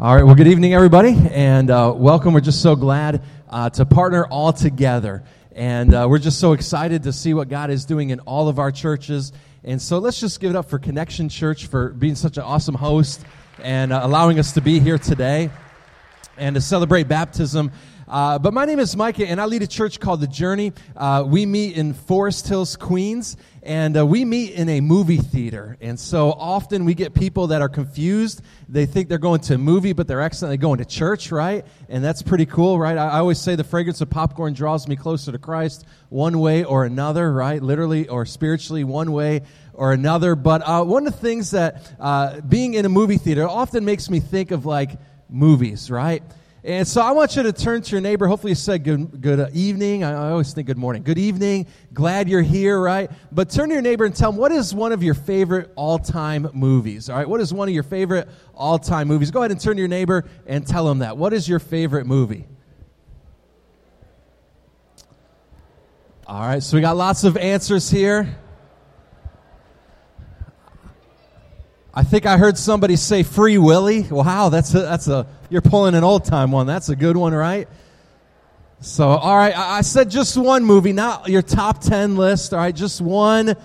All right, well, good evening, everybody, and uh, welcome. We're just so glad uh, to partner all together. And uh, we're just so excited to see what God is doing in all of our churches. And so let's just give it up for Connection Church for being such an awesome host and uh, allowing us to be here today and to celebrate baptism. Uh, but my name is Micah, and I lead a church called The Journey. Uh, we meet in Forest Hills, Queens, and uh, we meet in a movie theater. And so often we get people that are confused. They think they're going to a movie, but they're accidentally going to church, right? And that's pretty cool, right? I, I always say the fragrance of popcorn draws me closer to Christ one way or another, right? Literally or spiritually, one way or another. But uh, one of the things that uh, being in a movie theater often makes me think of like movies, right? And so I want you to turn to your neighbor. Hopefully, you said good, good uh, evening. I always think good morning. Good evening. Glad you're here, right? But turn to your neighbor and tell them what is one of your favorite all time movies, all right? What is one of your favorite all time movies? Go ahead and turn to your neighbor and tell them that. What is your favorite movie? All right, so we got lots of answers here. I think I heard somebody say Free Willy. Wow, that's a, that's a you're pulling an old time one. That's a good one, right? So, all right, I said just one movie, not your top 10 list, all right? Just one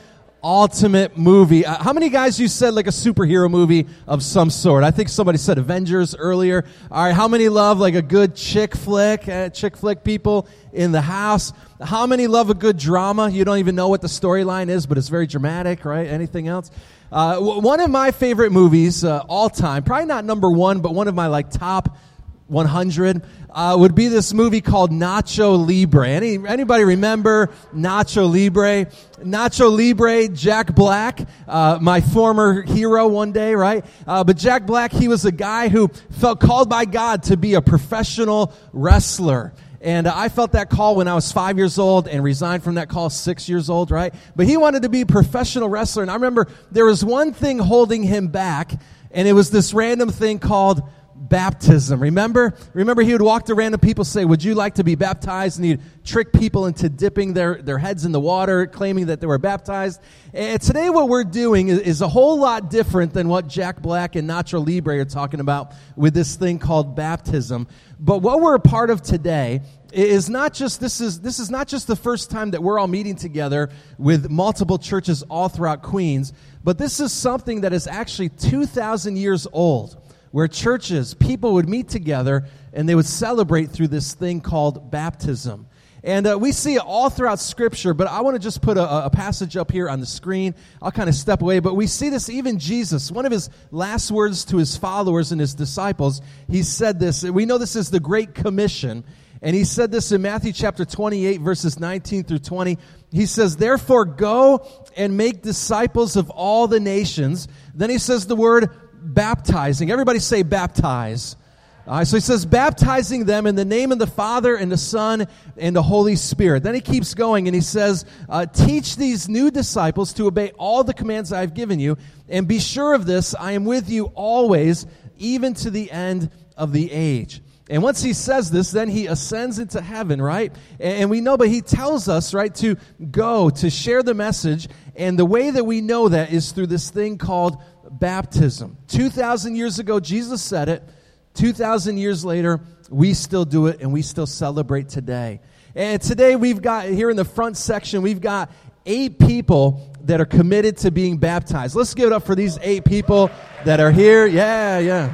ultimate movie. Uh, how many guys you said like a superhero movie of some sort? I think somebody said Avengers earlier. All right, how many love like a good chick flick? Uh, chick flick people in the house. How many love a good drama? You don't even know what the storyline is, but it's very dramatic, right? Anything else? Uh, one of my favorite movies uh, all time, probably not number one, but one of my like top 100 uh, would be this movie called Nacho Libre. Any, anybody remember Nacho Libre? Nacho Libre, Jack Black, uh, my former hero one day, right? Uh, but Jack Black, he was a guy who felt called by God to be a professional wrestler. And I felt that call when I was five years old and resigned from that call six years old, right? But he wanted to be a professional wrestler. And I remember there was one thing holding him back, and it was this random thing called baptism. Remember? Remember he would walk to random people say, Would you like to be baptized? And he'd trick people into dipping their, their heads in the water, claiming that they were baptized. And today what we're doing is, is a whole lot different than what Jack Black and Nacho Libre are talking about with this thing called baptism. But what we're a part of today is not just this is this is not just the first time that we're all meeting together with multiple churches all throughout Queens, but this is something that is actually 2000 years old where churches, people would meet together and they would celebrate through this thing called baptism. And uh, we see it all throughout Scripture, but I want to just put a, a, passage up here on the screen. I'll kind of step away, but we see this even Jesus. One of his last words to his followers and his disciples, he said this. We know this is the Great Commission. And he said this in Matthew chapter 28, verses 19 through 20. He says, Therefore, go and make disciples of all the nations. Then he says the word baptizing. Everybody say baptize so he says, baptizing them in the name of the Father and the Son and the Holy Spirit. Then he keeps going and he says, uh, teach these new disciples to obey all the commands I've given you, and be sure of this, I am with you always, even to the end of the age. And once he says this, then he ascends into heaven, right? And we know, but he tells us, right, to go, to share the message. And the way that we know that is through this thing called baptism. 2,000 years ago, Jesus said it. 2,000 years later, we still do it and we still celebrate today. And today we've got, here in the front section, we've got eight people that are committed to being baptized. Let's give it up for these eight people that are here. Yeah, yeah.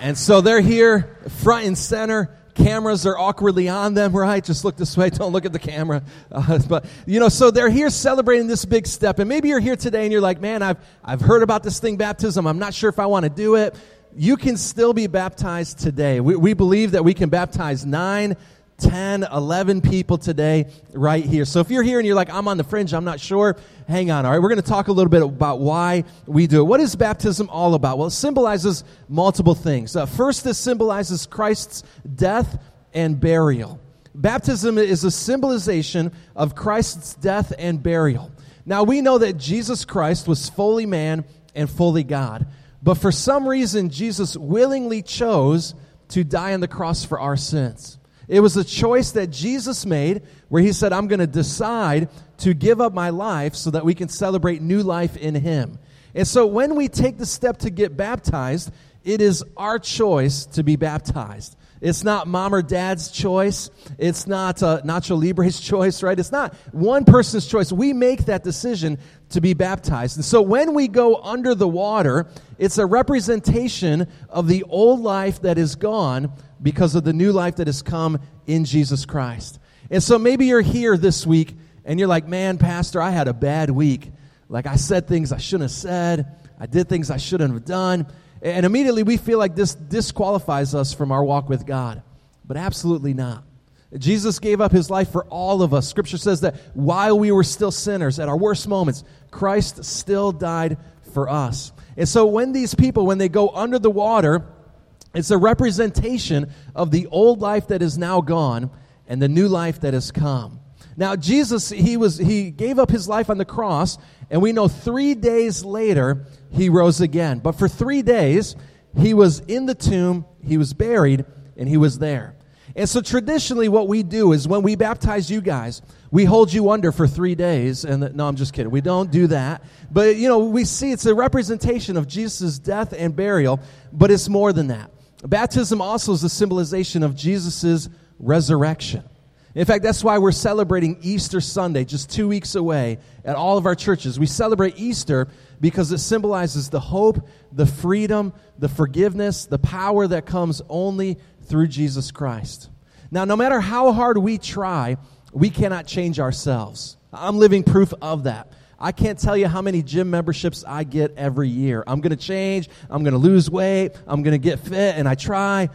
And so they're here, front and center cameras are awkwardly on them, right? Just look this way, don't look at the camera. Uh, but, you know, so they're here celebrating this big step. And maybe you're here today and you're like, man, I've, I've heard about this thing, baptism. I'm not sure if I want to do it. You can still be baptized today. We, we believe that we can baptize nine, 10, 11 people today right here. So if you're here and you're like, I'm on the fringe, I'm not sure, hang on. All right, we're going to talk a little bit about why we do it. What is baptism all about? Well, it symbolizes multiple things. Uh, first, this symbolizes Christ's death and burial. Baptism is a symbolization of Christ's death and burial. Now, we know that Jesus Christ was fully man and fully God. But for some reason, Jesus willingly chose to die on the cross for our sins. It was a choice that Jesus made where he said, I'm going to decide to give up my life so that we can celebrate new life in him. And so when we take the step to get baptized, it is our choice to be baptized. It's not mom or dad's choice. It's not uh, Nacho Libre's choice, right? It's not one person's choice. We make that decision to be baptized. And so when we go under the water, it's a representation of the old life that is gone because of the new life that has come in Jesus Christ. And so maybe you're here this week and you're like, man, Pastor, I had a bad week. Like I said things I shouldn't have said, I did things I shouldn't have done. And immediately we feel like this disqualifies us from our walk with God. But absolutely not. Jesus gave up his life for all of us. Scripture says that while we were still sinners, at our worst moments, Christ still died for us. And so when these people, when they go under the water, it's a representation of the old life that is now gone and the new life that has come. Now, Jesus, he, was, he gave up his life on the cross, and we know three days later, he rose again. But for three days, he was in the tomb, he was buried, and he was there. And so traditionally, what we do is when we baptize you guys, we hold you under for three days. And no, I'm just kidding. We don't do that. But, you know, we see it's a representation of Jesus' death and burial, but it's more than that. Baptism also is a symbolization of Jesus' resurrection. In fact, that's why we're celebrating Easter Sunday, just two weeks away, at all of our churches. We celebrate Easter because it symbolizes the hope, the freedom, the forgiveness, the power that comes only through Jesus Christ. Now, no matter how hard we try, we cannot change ourselves. I'm living proof of that. I can't tell you how many gym memberships I get every year. I'm going to change, I'm going to lose weight, I'm going to get fit, and I try,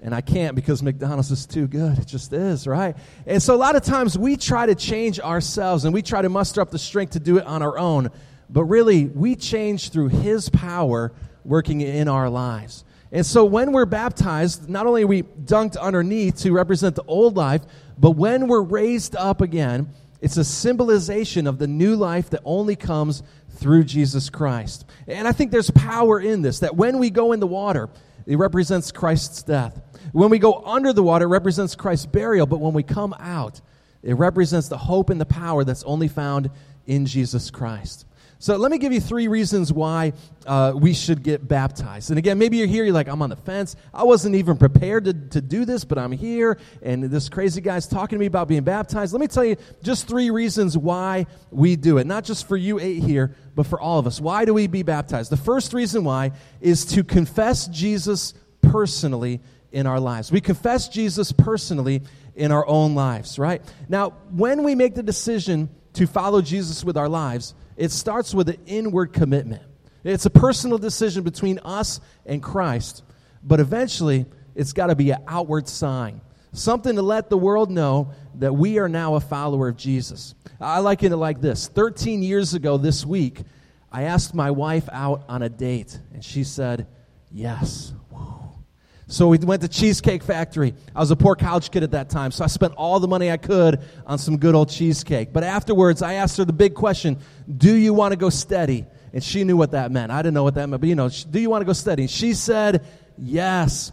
and I can't because McDonald's is too good. It just is, right? And so a lot of times we try to change ourselves and we try to muster up the strength to do it on our own. But really, we change through His power working in our lives. And so when we're baptized, not only are we dunked underneath to represent the old life, but when we're raised up again, it's a symbolization of the new life that only comes through Jesus Christ. And I think there's power in this, that when we go in the water, it represents Christ's death. When we go under the water, it represents Christ's burial. But when we come out, it represents the hope and the power that's only found in Jesus Christ. So let me give you three reasons why uh, we should get baptized. And again, maybe you're here, you're like, I'm on the fence. I wasn't even prepared to, to do this, but I'm here, and this crazy guy's talking to me about being baptized. Let me tell you just three reasons why we do it. Not just for you eight here, but for all of us. Why do we be baptized? The first reason why is to confess Jesus personally in our lives. We confess Jesus personally in our own lives, right? Now, when we make the decision to follow Jesus with our lives, it starts with an inward commitment. It's a personal decision between us and Christ, but eventually it's got to be an outward sign. Something to let the world know that we are now a follower of Jesus. I liken it like this 13 years ago this week, I asked my wife out on a date, and she said, Yes. So we went to Cheesecake Factory. I was a poor college kid at that time, so I spent all the money I could on some good old cheesecake. But afterwards, I asked her the big question Do you want to go steady? And she knew what that meant. I didn't know what that meant, but you know, do you want to go steady? And she said, Yes.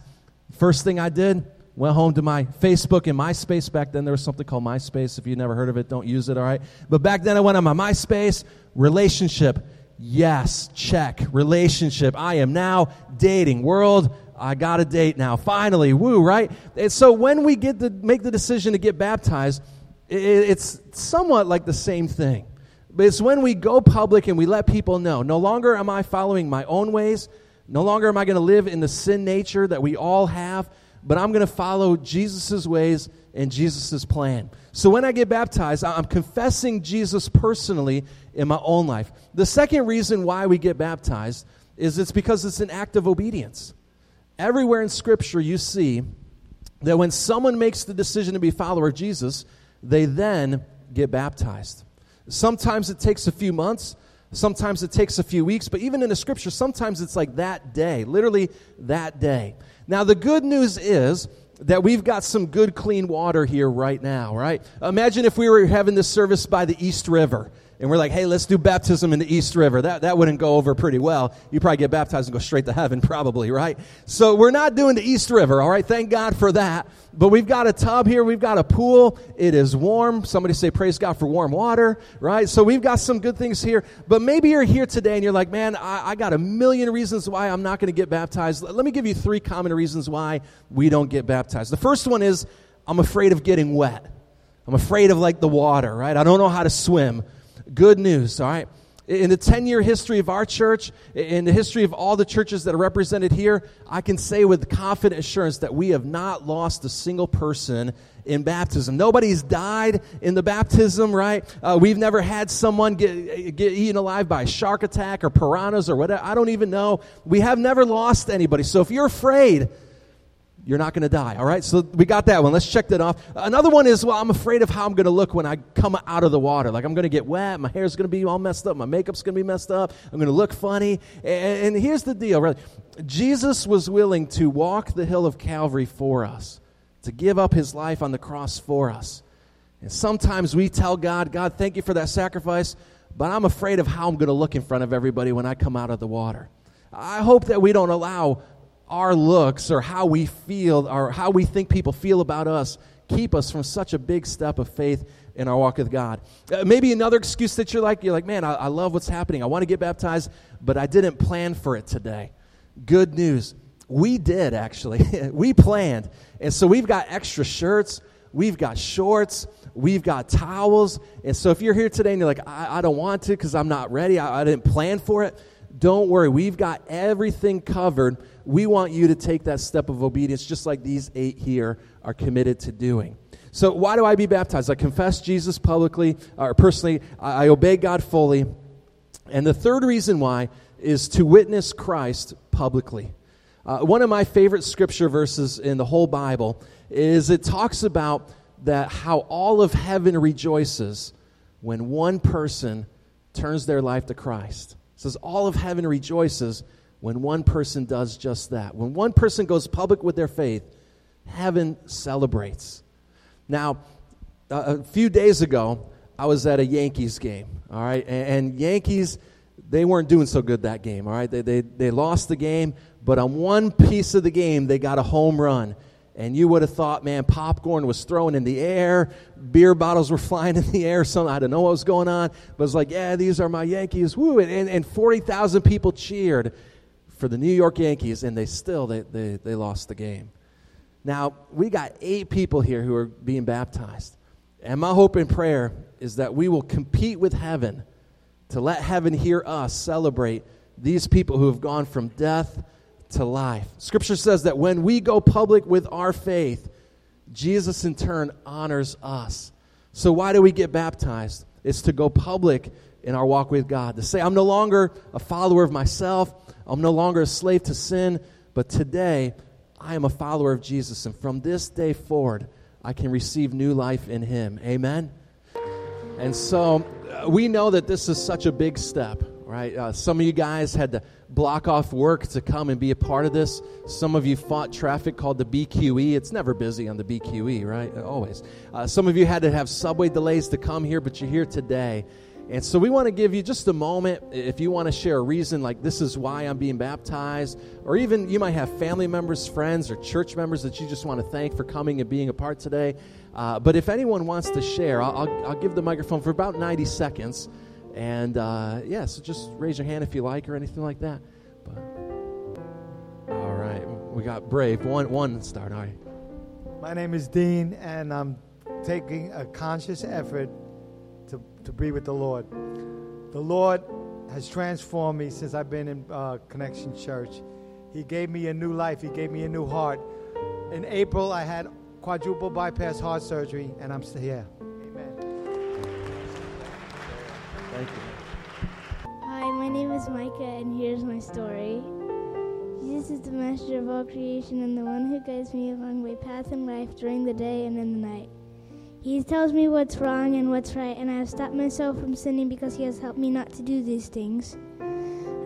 First thing I did, went home to my Facebook and MySpace. Back then, there was something called MySpace. If you never heard of it, don't use it, all right? But back then, I went on my MySpace relationship. Yes, check. Relationship. I am now dating. World I got a date now. Finally, woo, right? And so when we get to make the decision to get baptized, it's somewhat like the same thing. But it's when we go public and we let people know no longer am I following my own ways, no longer am I going to live in the sin nature that we all have, but I'm going to follow Jesus' ways and Jesus' plan. So when I get baptized, I'm confessing Jesus personally in my own life. The second reason why we get baptized is it's because it's an act of obedience. Everywhere in Scripture you see that when someone makes the decision to be a follower of Jesus, they then get baptized. Sometimes it takes a few months, sometimes it takes a few weeks, but even in the scripture, sometimes it's like that day, literally that day. Now, the good news is that we've got some good, clean water here right now, right? Imagine if we were having this service by the East River and we're like, hey, let's do baptism in the East River. That, that wouldn't go over pretty well. You probably get baptized and go straight to heaven, probably, right? So we're not doing the East River, all right? Thank God for that. But we've got a tub here. We've got a pool. It is warm. Somebody say, praise God for warm water, right? So we've got some good things here. But maybe you're here today and you're like, man, I, I got a million reasons why I'm not going to get baptized. Let me give you three common reasons why we don't get baptized. The first one is I'm afraid of getting wet. I'm afraid of like the water, right? I don't know how to swim good news, all right? In the 10 year history of our church, in the history of all the churches that are represented here, I can say with confident assurance that we have not lost a single person in baptism. Nobody's died in the baptism, right? Uh, we've never had someone get, get eaten alive by a shark attack or piranhas or whatever. I don't even know. We have never lost anybody. So if you're afraid, you're not going to die. All right, so we got that one. Let's check that off. Another one is, well, I'm afraid of how I'm going to look when I come out of the water. Like, I'm going to get wet, my hair's going to be all messed up, my makeup's going to be messed up, I'm going to look funny. And, and here's the deal, right? Jesus was willing to walk the hill of Calvary for us, to give up his life on the cross for us. And sometimes we tell God, God, thank you for that sacrifice, but I'm afraid of how I'm going to look in front of everybody when I come out of the water. I hope that we don't allow our looks or how we feel or how we think people feel about us keep us from such a big step of faith in our walk with God. Uh, maybe another excuse that you're like, you're like, man, I, I love what's happening. I want to get baptized, but I didn't plan for it today. Good news. We did actually. we planned. And so we've got extra shirts, we've got shorts, we've got towels. And so if you're here today and you're like, I, I don't want to because I'm not ready, I, I didn't plan for it, don't worry. We've got everything covered we want you to take that step of obedience just like these eight here are committed to doing. So, why do I be baptized? I confess Jesus publicly, or personally, I, I obey God fully. And the third reason why is to witness Christ publicly. Uh, one of my favorite scripture verses in the whole Bible is it talks about that how all of heaven rejoices when one person turns their life to Christ. Says all of heaven rejoices when one person does just that. When one person goes public with their faith, heaven celebrates. Now, a few days ago, I was at a Yankees game, all right? And, Yankees, they weren't doing so good that game, all right? They, they, they lost the game, but on one piece of the game, they got a home run. And you would have thought, man, popcorn was thrown in the air, beer bottles were flying in the air, something, I don't know what was going on. But it's like, yeah, these are my Yankees, woo. And, and 40,000 people cheered for the New York Yankees, and they still they, they, they lost the game. Now, we got eight people here who are being baptized. And my hope and prayer is that we will compete with heaven to let heaven hear us celebrate these people who have gone from death to life. Scripture says that when we go public with our faith, Jesus in turn honors us. So, why do we get baptized? It's to go public in our walk with God, to say, I'm no longer a follower of myself, I'm no longer a slave to sin, but today I am a follower of Jesus. And from this day forward, I can receive new life in Him. Amen? And so uh, we know that this is such a big step, right? Uh, some of you guys had to block off work to come and be a part of this. Some of you fought traffic called the BQE. It's never busy on the BQE, right? Always. Uh, some of you had to have subway delays to come here, but you're here today. And so we want to give you just a moment if you want to share a reason like this is why I'm being baptized, or even you might have family members, friends, or church members that you just want to thank for coming and being a part today. Uh, but if anyone wants to share, I'll, I'll, I'll, give the microphone for about 90 seconds. And uh, yeah, so just raise your hand if you like or anything like that. But, all right, we got Brave. One, one start. All right. My name is Dean, and I'm taking a conscious effort to, to be with the Lord. The Lord has transformed me since I've been in uh, Connection Church. He gave me a new life, He gave me a new heart. In April, I had quadruple bypass heart surgery, and I'm still here. Thank you. Hi, my name is Micah, and here's my story. Jesus is the master of all creation and the one who guides me along my path in life during the day and in the night. He tells me what's wrong and what's right, and I have stopped myself from sinning because He has helped me not to do these things.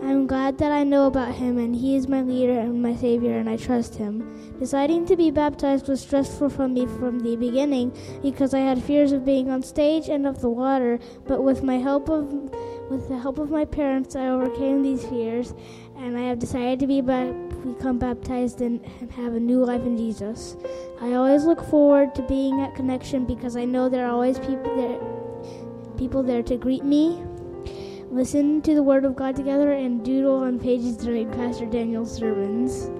I'm glad that I know about Him, and He is my leader and my Savior, and I trust Him. Deciding to be baptized was stressful for me from the beginning because I had fears of being on stage and of the water, but with my help of with the help of my parents, I overcame these fears, and I have decided to be become baptized and, and have a new life in Jesus. I always look forward to being at Connection because I know there are always people there, people there to greet me, listen to the Word of God together, and doodle on pages during Pastor Daniel's sermons.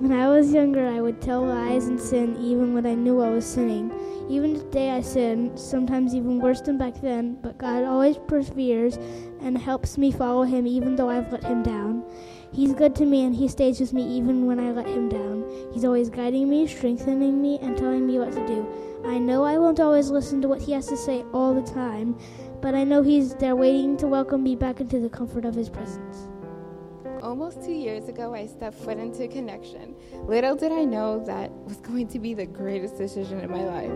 When I was younger, I would tell lies and sin even when I knew I was sinning. Even today, I sin, sometimes even worse than back then, but God always perseveres and helps me follow Him even though I've let Him down. He's good to me and he stays with me even when I let him down. He's always guiding me, strengthening me, and telling me what to do. I know I won't always listen to what he has to say all the time, but I know he's there waiting to welcome me back into the comfort of his presence. Almost two years ago, I stepped foot into Connection. Little did I know that was going to be the greatest decision in my life.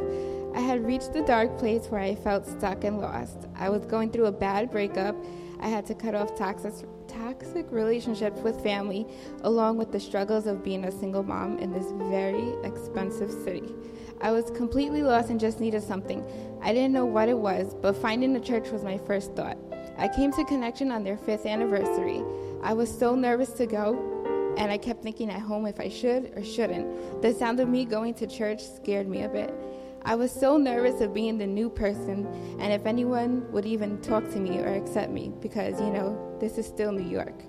I had reached the dark place where I felt stuck and lost. I was going through a bad breakup. I had to cut off toxic, toxic relationships with family, along with the struggles of being a single mom in this very expensive city. I was completely lost and just needed something. I didn't know what it was, but finding a church was my first thought. I came to Connection on their fifth anniversary. I was so nervous to go, and I kept thinking at home if I should or shouldn't. The sound of me going to church scared me a bit. I was so nervous of being the new person and if anyone would even talk to me or accept me because, you know, this is still New York.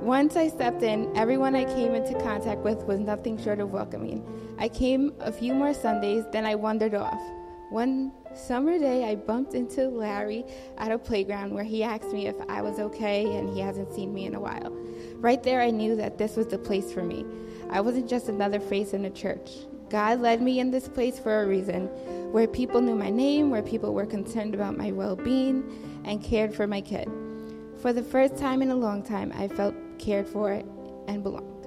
Once I stepped in, everyone I came into contact with was nothing short of welcoming. I came a few more Sundays, then I wandered off. One summer day, I bumped into Larry at a playground where he asked me if I was okay and he hasn't seen me in a while. Right there, I knew that this was the place for me. I wasn't just another face in a church. God led me in this place for a reason, where people knew my name, where people were concerned about my well being, and cared for my kid. For the first time in a long time, I felt cared for and belonged.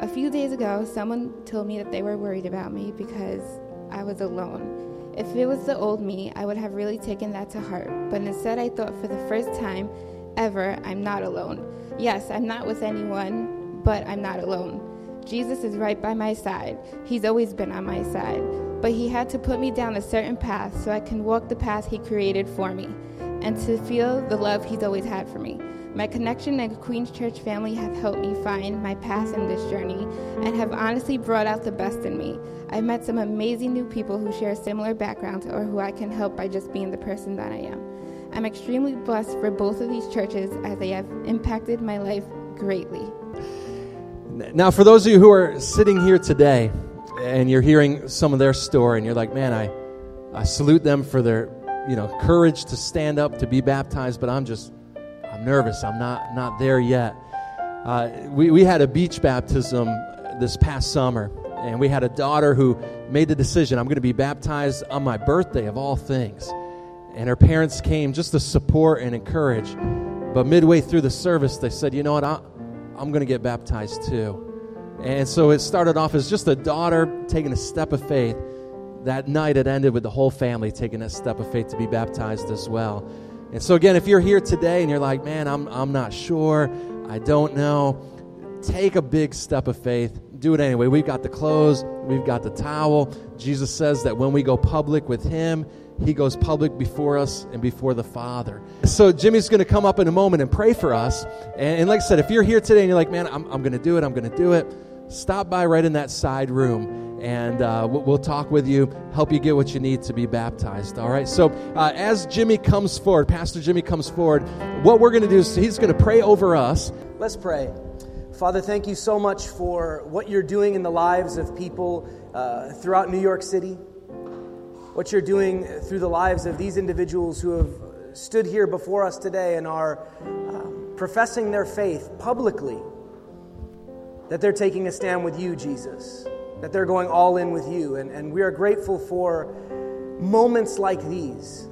A few days ago, someone told me that they were worried about me because I was alone. If it was the old me, I would have really taken that to heart, but instead, I thought for the first time ever, I'm not alone. Yes, I'm not with anyone, but I'm not alone. Jesus is right by my side. He's always been on my side. But He had to put me down a certain path so I can walk the path He created for me and to feel the love He's always had for me. My connection and Queen's Church family have helped me find my path in this journey and have honestly brought out the best in me. I've met some amazing new people who share similar backgrounds or who I can help by just being the person that I am. I'm extremely blessed for both of these churches as they have impacted my life greatly. Now, for those of you who are sitting here today and you're hearing some of their story and you're like, man, I, I salute them for their you know courage to stand up to be baptized, but I'm just I'm nervous. I'm not not there yet. Uh, we, we had a beach baptism this past summer, and we had a daughter who made the decision I'm going to be baptized on my birthday of all things. And her parents came just to support and encourage. But midway through the service, they said, You know what? I, I'm going to get baptized too. And so it started off as just a daughter taking a step of faith. That night it ended with the whole family taking a step of faith to be baptized as well. And so, again, if you're here today and you're like, man, I'm, I'm not sure, I don't know, take a big step of faith. Do it anyway. We've got the clothes, we've got the towel. Jesus says that when we go public with Him, he goes public before us and before the Father. So Jimmy's going to come up in a moment and pray for us. And, and like I said, if you're here today and you're like, man, I'm, I'm going to do it, I'm going to do it, stop by right in that side room and uh, we'll, talk with you, help you get what you need to be baptized. All right. So uh, as Jimmy comes forward, Pastor Jimmy comes forward, what we're going to do is he's going to pray over us. Let's pray. Father, thank you so much for what you're doing in the lives of people uh, throughout New York City what you're doing through the lives of these individuals who have stood here before us today and are um, professing their faith publicly. That they're taking a stand with you, Jesus. That they're going all in with you. And, and we are grateful for moments like these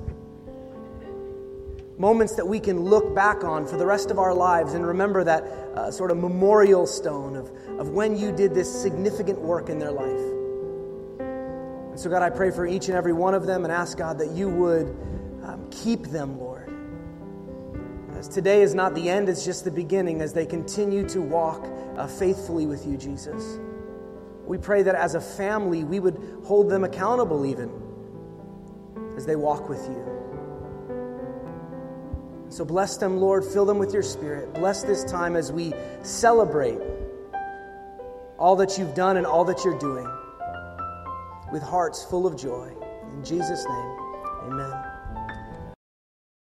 moments that we can look back on for the rest of our lives and remember that uh, sort of memorial stone of, of when you did this significant work in their life. And so, God, I pray for each and every one of them and ask, God, that you would um, keep them, Lord. As today is not the end, it's just the beginning as they continue to walk uh, faithfully with you, Jesus. We pray that as a family, we would hold them accountable even as they walk with you. So bless them, Lord. Fill them with your spirit. Bless this time as we celebrate all that you've done and all that you're doing with hearts full of joy. In Jesus' name, amen.